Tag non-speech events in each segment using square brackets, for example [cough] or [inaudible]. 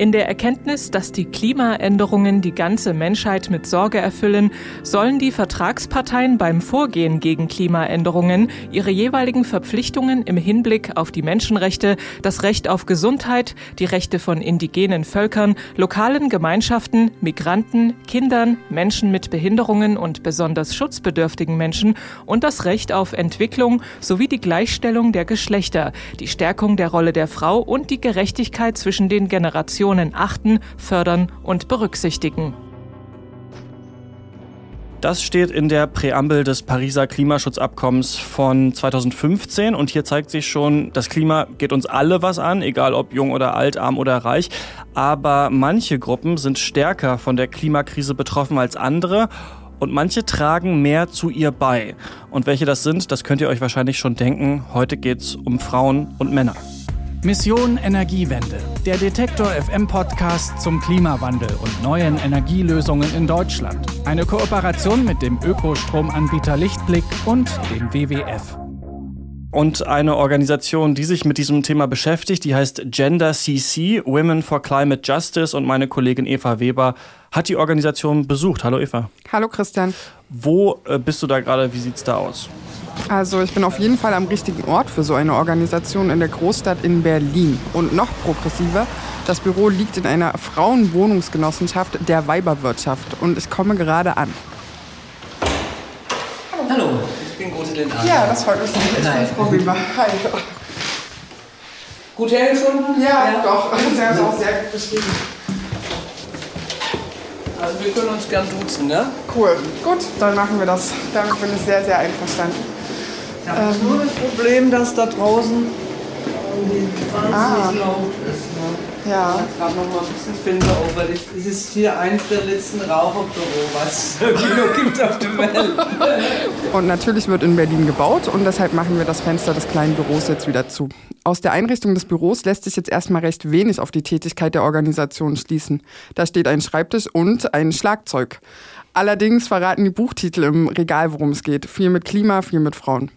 In der Erkenntnis, dass die Klimaänderungen die ganze Menschheit mit Sorge erfüllen, sollen die Vertragsparteien beim Vorgehen gegen Klimaänderungen ihre jeweiligen Verpflichtungen im Hinblick auf die Menschenrechte, das Recht auf Gesundheit, die Rechte von indigenen Völkern, lokalen Gemeinschaften, Migranten, Kindern, Menschen mit Behinderungen und besonders schutzbedürftigen Menschen und das Recht auf Entwicklung sowie die Gleichstellung der Geschlechter, die Stärkung der Rolle der Frau und die Gerechtigkeit zwischen den Generationen Generationen achten, fördern und berücksichtigen. Das steht in der Präambel des Pariser Klimaschutzabkommens von 2015 und hier zeigt sich schon, das Klima geht uns alle was an, egal ob jung oder alt, arm oder reich, aber manche Gruppen sind stärker von der Klimakrise betroffen als andere und manche tragen mehr zu ihr bei. Und welche das sind, das könnt ihr euch wahrscheinlich schon denken. Heute geht's um Frauen und Männer. Mission Energiewende, der Detektor FM Podcast zum Klimawandel und neuen Energielösungen in Deutschland. Eine Kooperation mit dem Ökostromanbieter Lichtblick und dem WWF. Und eine Organisation, die sich mit diesem Thema beschäftigt, die heißt Gender CC, Women for Climate Justice. Und meine Kollegin Eva Weber hat die Organisation besucht. Hallo Eva. Hallo Christian. Wo äh, bist du da gerade? Wie sieht's da aus? Also ich bin auf jeden Fall am richtigen Ort für so eine Organisation in der Großstadt in Berlin. Und noch progressiver, das Büro liegt in einer Frauenwohnungsgenossenschaft der Weiberwirtschaft und ich komme gerade an. Hallo, ich bin Gute Lindner. Ja, das freut mich. Ich bin Frau Weber. Hi. Gut hergefunden? Ja, doch. [laughs] Sie haben es auch sehr gut beschrieben. Also wir können uns gern duzen, ne? Cool. Gut, dann machen wir das. Damit bin ich sehr, sehr einverstanden. Ich habe nur das Problem, dass da draußen wahnsinnig Ah. laut ist. Ne? Ja. Ich gerade noch mal ein bisschen Fenster auf, weil ich, es ist hier eins der letzten Raucherbüro, was es [laughs] gibt auf der Welt. [laughs] Und natürlich wird in Berlin gebaut und deshalb machen wir das Fenster des kleinen Büros jetzt wieder zu. Aus der Einrichtung des Büros lässt sich jetzt erstmal recht wenig auf die Tätigkeit der Organisation schließen. Da steht ein Schreibtisch und ein Schlagzeug. Allerdings verraten die Buchtitel im Regal, worum es geht. Viel mit Klima, viel mit Frauen.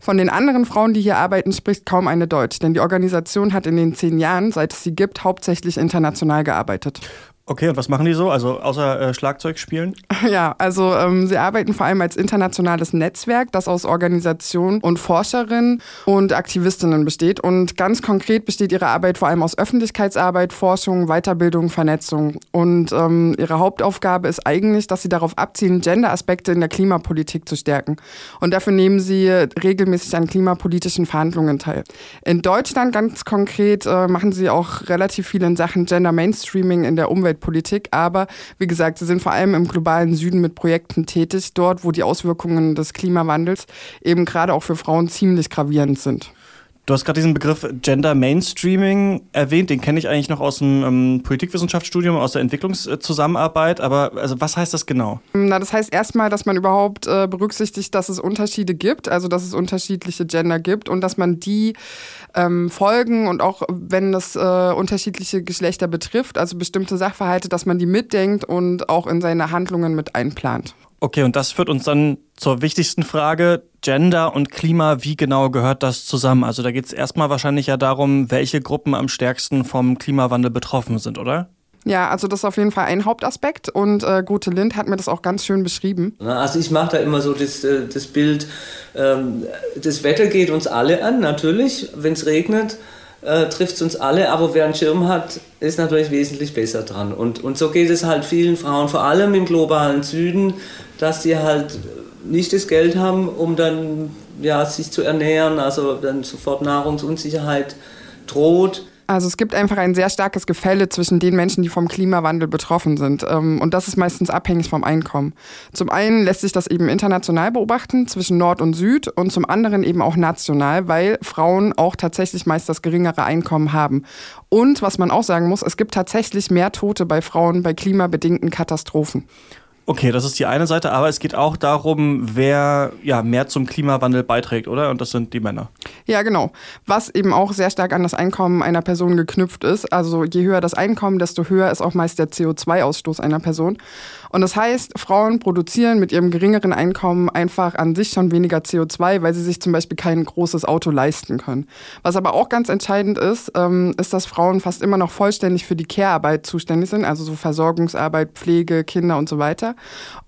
Von den anderen Frauen, die hier arbeiten, spricht kaum eine Deutsch, denn die Organisation hat in den zehn Jahren, seit es sie gibt, hauptsächlich international gearbeitet. Okay, und was machen die so? Also außer äh, Schlagzeug spielen? [laughs] Ja, also ähm, sie arbeiten vor allem als internationales Netzwerk, das aus Organisationen und Forscherinnen und Aktivistinnen besteht. Und ganz konkret besteht ihre Arbeit vor allem aus Öffentlichkeitsarbeit, Forschung, Weiterbildung, Vernetzung. Und ähm, ihre Hauptaufgabe ist eigentlich, dass sie darauf abzielen, Gender-Aspekte in der Klimapolitik zu stärken. Und dafür nehmen sie regelmäßig an klimapolitischen Verhandlungen teil. In Deutschland ganz konkret äh, machen sie auch relativ viel in Sachen Gender Mainstreaming in der Umweltpolitik. Aber wie gesagt, sie sind vor allem im globalen Süden mit Projekten tätig, dort, wo die Auswirkungen des Klimawandels eben gerade auch für Frauen ziemlich gravierend sind. Du hast gerade diesen Begriff Gender Mainstreaming erwähnt, den kenne ich eigentlich noch aus dem ähm, Politikwissenschaftsstudium, aus der Entwicklungszusammenarbeit, aber also was heißt das genau? Na, das heißt erstmal, dass man überhaupt äh, berücksichtigt, dass es Unterschiede gibt, also dass es unterschiedliche Gender gibt und dass man die ähm, Folgen und auch wenn das äh, unterschiedliche Geschlechter betrifft, also bestimmte Sachverhalte, dass man die mitdenkt und auch in seine Handlungen mit einplant. Okay, und das führt uns dann zur wichtigsten Frage, Gender und Klima, wie genau gehört das zusammen? Also da geht es erstmal wahrscheinlich ja darum, welche Gruppen am stärksten vom Klimawandel betroffen sind, oder? Ja, also das ist auf jeden Fall ein Hauptaspekt und äh, Gute Lind hat mir das auch ganz schön beschrieben. Also ich mache da immer so das, äh, das Bild, ähm, das Wetter geht uns alle an, natürlich. Wenn es regnet, äh, trifft es uns alle, aber wer einen Schirm hat, ist natürlich wesentlich besser dran. Und, und so geht es halt vielen Frauen, vor allem im globalen Süden, dass die halt nicht das Geld haben, um dann ja, sich zu ernähren, also dann sofort Nahrungsunsicherheit droht. Also es gibt einfach ein sehr starkes Gefälle zwischen den Menschen, die vom Klimawandel betroffen sind. Ähm, Und das ist meistens abhängig vom Einkommen. Zum einen lässt sich das eben international beobachten zwischen Nord und Süd und zum anderen eben auch national, weil Frauen auch tatsächlich meist das geringere Einkommen haben. Und was man auch sagen muss, es gibt tatsächlich mehr Tote bei Frauen bei klimabedingten Katastrophen. Okay, das ist die eine Seite, aber es geht auch darum, wer ja mehr zum Klimawandel beiträgt, oder? Und das sind die Männer. Ja, genau. Was eben auch sehr stark an das Einkommen einer Person geknüpft ist. Also je höher das Einkommen, desto höher ist auch meist der CO2-Ausstoß einer Person. Und das heißt, Frauen produzieren mit ihrem geringeren Einkommen einfach an sich schon weniger CO2, weil sie sich zum Beispiel kein großes Auto leisten können. Was aber auch ganz entscheidend ist, ähm, ist, dass Frauen fast immer noch vollständig für die Care-Arbeit zuständig sind, also so Versorgungsarbeit, Pflege, Kinder und so weiter.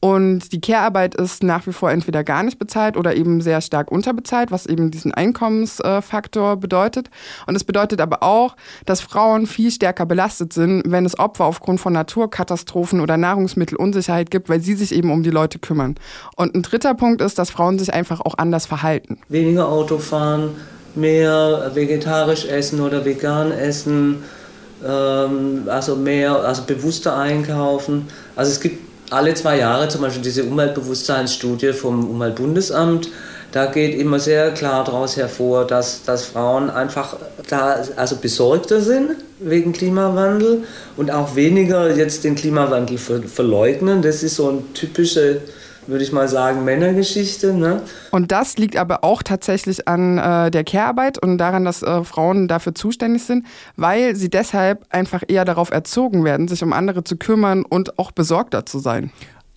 Und die Care-Arbeit ist nach wie vor entweder gar nicht bezahlt oder eben sehr stark unterbezahlt, was eben diesen Einkommensfaktor bedeutet. Und es bedeutet aber auch, dass Frauen viel stärker belastet sind, wenn es Opfer aufgrund von Naturkatastrophen oder Nahrungsmittelunsicherheit gibt, weil sie sich eben um die Leute kümmern. Und ein dritter Punkt ist, dass Frauen sich einfach auch anders verhalten. Weniger Auto fahren, mehr vegetarisch essen oder vegan essen, ähm, also mehr, also bewusster einkaufen. Also es gibt alle zwei Jahre zum Beispiel diese Umweltbewusstseinsstudie vom Umweltbundesamt. Da geht immer sehr klar daraus hervor, dass, dass Frauen einfach da also besorgter sind wegen Klimawandel und auch weniger jetzt den Klimawandel verleugnen. Das ist so ein typischer würde ich mal sagen, Männergeschichte. Ne? Und das liegt aber auch tatsächlich an äh, der Care-Arbeit und daran, dass äh, Frauen dafür zuständig sind, weil sie deshalb einfach eher darauf erzogen werden, sich um andere zu kümmern und auch besorgter zu sein.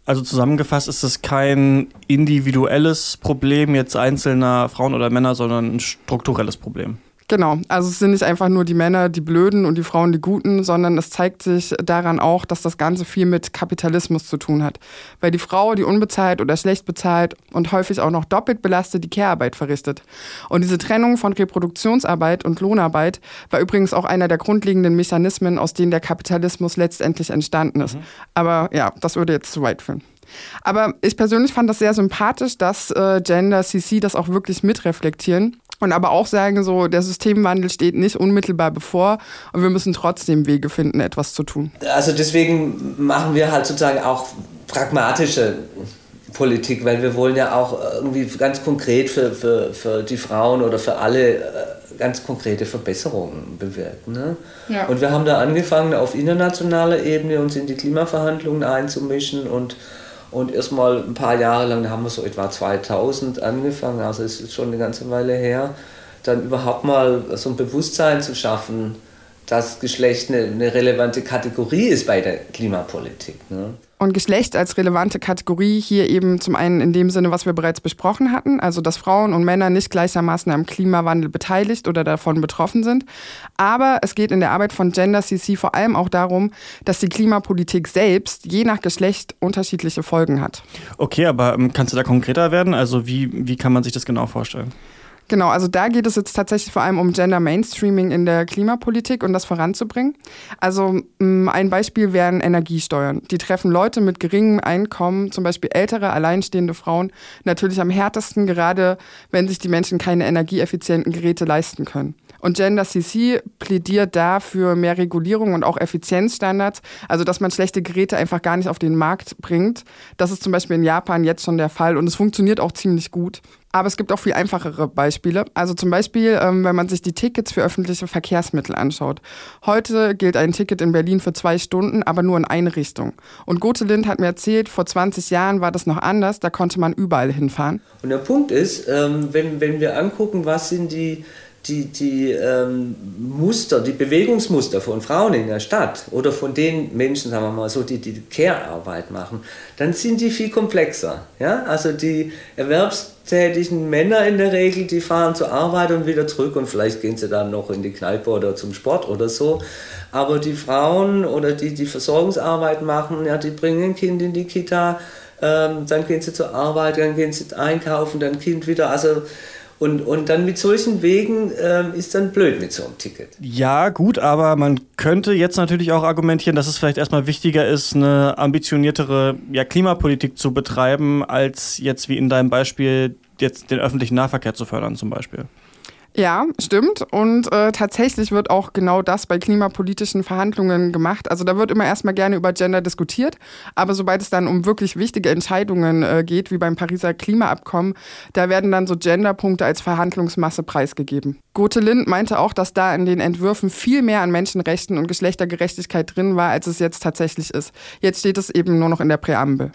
Also zusammengefasst ist es kein individuelles Problem jetzt einzelner Frauen oder Männer, sondern ein strukturelles Problem. Genau, also es sind nicht einfach nur die Männer, die Blöden und die Frauen, die Guten, sondern es zeigt sich daran auch, dass das Ganze viel mit Kapitalismus zu tun hat. Weil die Frau, die unbezahlt oder schlecht bezahlt und häufig auch noch doppelt belastet die Care-Arbeit verrichtet. Und diese Trennung von Reproduktionsarbeit und Lohnarbeit war übrigens auch einer der grundlegenden Mechanismen, aus denen der Kapitalismus letztendlich entstanden ist. Mhm. Aber ja, das würde jetzt zu weit führen. Aber ich persönlich fand das sehr sympathisch, dass äh, Gender CC das auch wirklich mitreflektieren und aber auch sagen, so der Systemwandel steht nicht unmittelbar bevor und wir müssen trotzdem Wege finden, etwas zu tun. Also deswegen machen wir halt sozusagen auch pragmatische Politik, weil wir wollen ja auch irgendwie ganz konkret für, für, für die Frauen oder für alle äh, ganz konkrete Verbesserungen bewirken. Ne? Ja. Und wir haben da angefangen, auf internationaler Ebene uns in die Klimaverhandlungen einzumischen und und erstmal ein paar Jahre lang, da haben wir so etwa 2000 angefangen, also es ist schon eine ganze Weile her, dann überhaupt mal so ein Bewusstsein zu schaffen, dass Geschlecht eine, eine relevante Kategorie ist bei der Klimapolitik. Ne? Und Geschlecht als relevante Kategorie hier eben zum einen in dem Sinne, was wir bereits besprochen hatten, also dass Frauen und Männer nicht gleichermaßen am Klimawandel beteiligt oder davon betroffen sind. Aber es geht in der Arbeit von Gender CC vor allem auch darum, dass die Klimapolitik selbst je nach Geschlecht unterschiedliche Folgen hat. Okay, aber ähm, kannst du da konkreter werden? Also wie, wie kann man sich das genau vorstellen? Genau, also da geht es jetzt tatsächlich vor allem um Gender Mainstreaming in der Klimapolitik und das voranzubringen. Also mm, ein Beispiel wären Energiesteuern. Die treffen Leute mit geringem Einkommen, zum Beispiel ältere, alleinstehende Frauen, natürlich am härtesten, gerade wenn sich die Menschen keine energieeffizienten Geräte leisten können. Und Gender CC plädiert da für mehr Regulierung und auch Effizienzstandards, also dass man schlechte Geräte einfach gar nicht auf den Markt bringt. Das ist zum Beispiel in Japan jetzt schon der Fall und es funktioniert auch ziemlich gut. Aber es gibt auch viel einfachere Beispiele. Also zum Beispiel, ähm, wenn man sich die Tickets für öffentliche Verkehrsmittel anschaut. Heute gilt ein Ticket in Berlin für zwei Stunden, aber nur in eine Richtung. Und Gothe Lind hat mir erzählt, vor 20 Jahren war das noch anders, da konnte man überall hinfahren. Und der Punkt ist, ähm, wenn, wenn wir angucken, was sind die die, die ähm, Muster, die Bewegungsmuster von Frauen in der Stadt oder von den Menschen, sagen wir mal so, die die Care-Arbeit machen, dann sind die viel komplexer. Ja? Also die erwerbstätigen Männer in der Regel, die fahren zur Arbeit und wieder zurück und vielleicht gehen sie dann noch in die Kneipe oder zum Sport oder so. Aber die Frauen oder die die Versorgungsarbeit machen, ja, die bringen ein Kind in die Kita, ähm, dann gehen sie zur Arbeit, dann gehen sie einkaufen, dann Kind wieder. Also und, und dann mit solchen Wegen ähm, ist dann blöd mit so einem Ticket. Ja, gut, aber man könnte jetzt natürlich auch argumentieren, dass es vielleicht erstmal wichtiger ist, eine ambitioniertere ja, Klimapolitik zu betreiben, als jetzt wie in deinem Beispiel jetzt den öffentlichen Nahverkehr zu fördern zum Beispiel. Ja, stimmt. Und äh, tatsächlich wird auch genau das bei klimapolitischen Verhandlungen gemacht. Also da wird immer erstmal gerne über Gender diskutiert, aber sobald es dann um wirklich wichtige Entscheidungen äh, geht, wie beim Pariser Klimaabkommen, da werden dann so Genderpunkte als Verhandlungsmasse preisgegeben. Gothe Lind meinte auch, dass da in den Entwürfen viel mehr an Menschenrechten und Geschlechtergerechtigkeit drin war, als es jetzt tatsächlich ist. Jetzt steht es eben nur noch in der Präambel.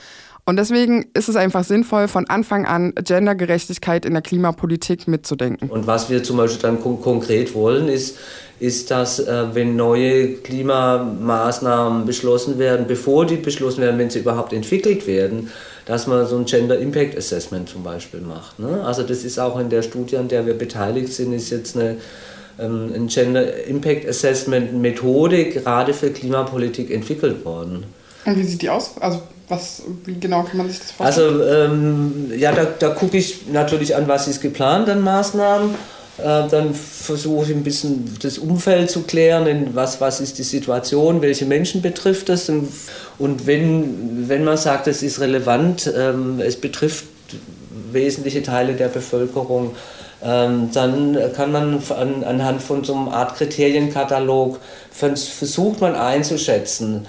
Und deswegen ist es einfach sinnvoll, von Anfang an Gendergerechtigkeit in der Klimapolitik mitzudenken. Und was wir zum Beispiel dann kon konkret wollen, ist, ist, dass äh, wenn neue Klimamaßnahmen beschlossen werden, bevor die beschlossen werden, wenn sie überhaupt entwickelt werden, dass man so ein Gender Impact Assessment zum Beispiel macht. Ne? Also das ist auch in der Studie, an der wir beteiligt sind, ist jetzt eine ähm, ein Gender Impact Assessment Methode gerade für Klimapolitik entwickelt worden. Und wie sieht die aus? Also was, wie genau kann man sich das vorstellen? Also ähm, ja, da, da gucke ich natürlich an, was ist geplant an Maßnahmen. Äh, dann versuche ich ein bisschen das Umfeld zu klären, was, was ist die Situation, welche Menschen betrifft das. Und, und wenn, wenn man sagt, es ist relevant, ähm, es betrifft wesentliche Teile der Bevölkerung, ähm, dann kann man an, anhand von so einer Art Kriterienkatalog versucht man einzuschätzen,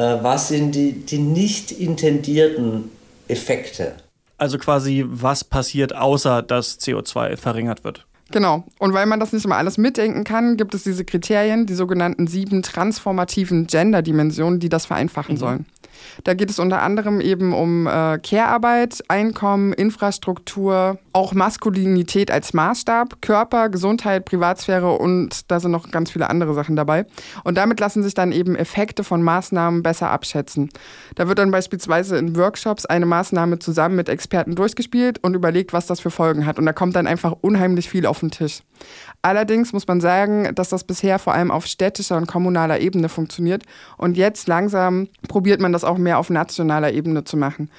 was sind die, die nicht intendierten Effekte. Also quasi, was passiert, außer dass CO2 verringert wird. Genau. Und weil man das nicht immer alles mitdenken kann, gibt es diese Kriterien, die sogenannten sieben transformativen Gender-Dimensionen, die das vereinfachen mhm. sollen. Da geht es unter anderem eben um äh, Care-Arbeit, Einkommen, Infrastruktur, auch Maskulinität als Maßstab, Körper, Gesundheit, Privatsphäre und da sind noch ganz viele andere Sachen dabei. Und damit lassen sich dann eben Effekte von Maßnahmen besser abschätzen. Da wird dann beispielsweise in Workshops eine Maßnahme zusammen mit Experten durchgespielt und überlegt, was das für Folgen hat. Und da kommt dann einfach unheimlich viel auf den Tisch. Allerdings muss man sagen, dass das bisher vor allem auf städtischer und kommunaler Ebene funktioniert. Und jetzt langsam probiert man das auch mehr auf nationaler Ebene zu machen.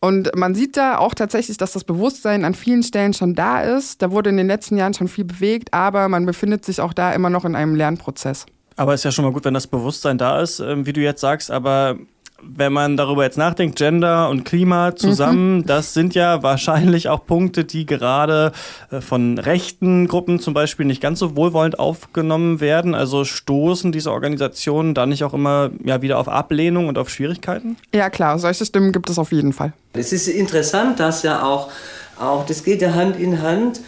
Und man sieht da auch tatsächlich, dass das Bewusstsein an vielen Stellen schon da ist. Da wurde in den letzten Jahren schon viel bewegt, aber man befindet sich auch da immer noch in einem Lernprozess. Aber ist ja schon mal gut, wenn das Bewusstsein da ist, ähm, wie du jetzt sagst. Aber wenn man darüber jetzt nachdenkt, Gender und Klima zusammen, mhm. das sind ja wahrscheinlich auch Punkte, die gerade äh, von rechten Gruppen zum Beispiel nicht ganz so wohlwollend aufgenommen werden. Also stoßen diese Organisationen da nicht auch immer ja, wieder auf Ablehnung und auf Schwierigkeiten? Ja klar, solche Stimmen gibt es auf jeden Fall. Es ist interessant, dass ja auch, auch das geht ja Hand in Hand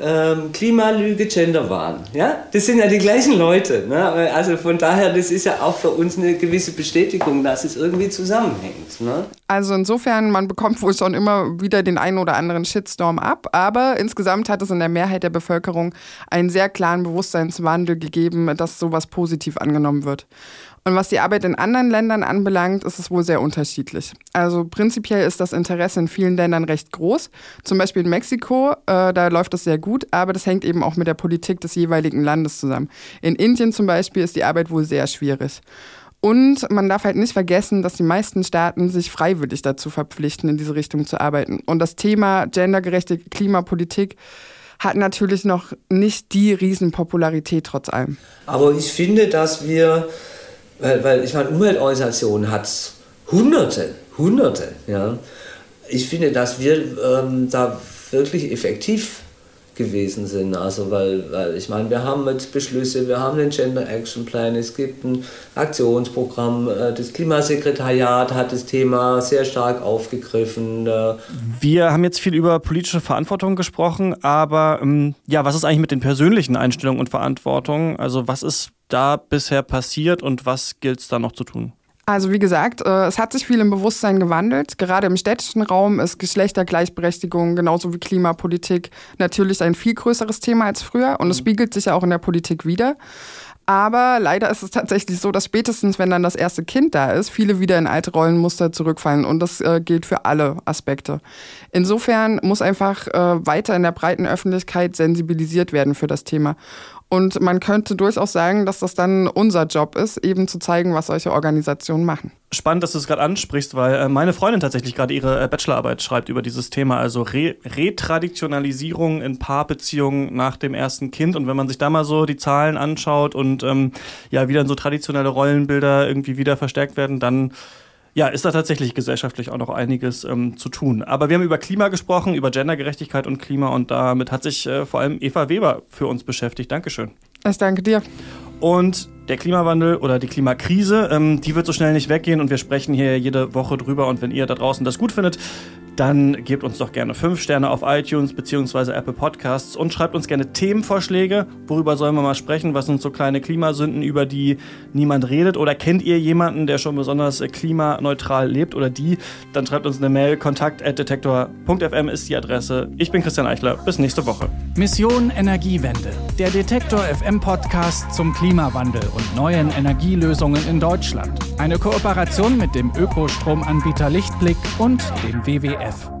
ähm, Klimalüge, Genderwahn. Ja? Das sind ja die gleichen Leute. Ne? Also von daher, das ist ja auch für uns eine gewisse Bestätigung, dass es irgendwie zusammenhängt. Ne? Also insofern, man bekommt wohl schon immer wieder den einen oder anderen Shitstorm ab, aber insgesamt hat es in der Mehrheit der Bevölkerung einen sehr klaren Bewusstseinswandel gegeben, dass sowas positiv angenommen wird. Und was die Arbeit in anderen Ländern anbelangt, ist es wohl sehr unterschiedlich. Also prinzipiell ist das Interesse in vielen Ländern recht groß. Zum Beispiel in Mexiko, äh, da läuft das sehr gut, aber das hängt eben auch mit der Politik des jeweiligen Landes zusammen. In Indien zum Beispiel ist die Arbeit wohl sehr schwierig. Und man darf halt nicht vergessen, dass die meisten Staaten sich freiwillig dazu verpflichten, in diese Richtung zu arbeiten. Und das Thema gendergerechte Klimapolitik hat natürlich noch nicht die Riesenpopularität trotz allem. Aber ich finde, dass wir weil, weil ich meine, Umweltorganisationen hat Hunderte, Hunderte. Ja. Ich finde, dass wir ähm, da wirklich effektiv gewesen sind. Also weil, weil ich meine, wir haben jetzt Beschlüsse, wir haben den Gender Action Plan, es gibt ein Aktionsprogramm, äh, das Klimasekretariat hat das Thema sehr stark aufgegriffen. Wir haben jetzt viel über politische Verantwortung gesprochen, aber ähm, ja, was ist eigentlich mit den persönlichen Einstellungen und Verantwortungen? Also was ist da bisher passiert und was gilt es da noch zu tun? Also wie gesagt, äh, es hat sich viel im Bewusstsein gewandelt. Gerade im städtischen Raum ist Geschlechtergleichberechtigung genauso wie Klimapolitik natürlich ein viel größeres Thema als früher und es mhm. spiegelt sich ja auch in der Politik wieder. Aber leider ist es tatsächlich so, dass spätestens, wenn dann das erste Kind da ist, viele wieder in alte Rollenmuster zurückfallen. Und das äh, gilt für alle Aspekte. Insofern muss einfach äh, weiter in der breiten Öffentlichkeit sensibilisiert werden für das Thema. Und man könnte durchaus sagen, dass das dann unser Job ist, eben zu zeigen, was solche Organisationen machen. Spannend, dass du es gerade ansprichst, weil äh, meine Freundin tatsächlich gerade ihre äh, Bachelorarbeit schreibt über dieses Thema, also Re Retraditionalisierung in Paarbeziehungen nach dem ersten Kind. Und wenn man sich da mal so die Zahlen anschaut und ähm, ja, wie dann so traditionelle Rollenbilder irgendwie wieder verstärkt werden, dann ja, ist da tatsächlich gesellschaftlich auch noch einiges ähm, zu tun. Aber wir haben über Klima gesprochen, über Gendergerechtigkeit und Klima und damit hat sich äh, vor allem Eva Weber für uns beschäftigt. Dankeschön. Ich danke dir. Und der Klimawandel oder die Klimakrise, ähm, die wird so schnell nicht weggehen und wir sprechen hier jede Woche drüber. Und wenn ihr da draußen das gut findet, dann gebt uns doch gerne 5 Sterne auf iTunes bzw. Apple Podcasts und schreibt uns gerne Themenvorschläge. Worüber sollen wir mal sprechen? Was sind so kleine Klimasünden, über die niemand redet? Oder kennt ihr jemanden, der schon besonders äh, klimaneutral lebt oder die? Dann schreibt uns eine Mail. Kontakt.detektor.fm ist die Adresse. Ich bin Christian Eichler. Bis nächste Woche. Mission Energiewende. Der Detektor FM Podcast zum Klimawandel und neuen Energielösungen in Deutschland. Eine Kooperation mit dem Ökostromanbieter Lichtblick und dem WWF. life.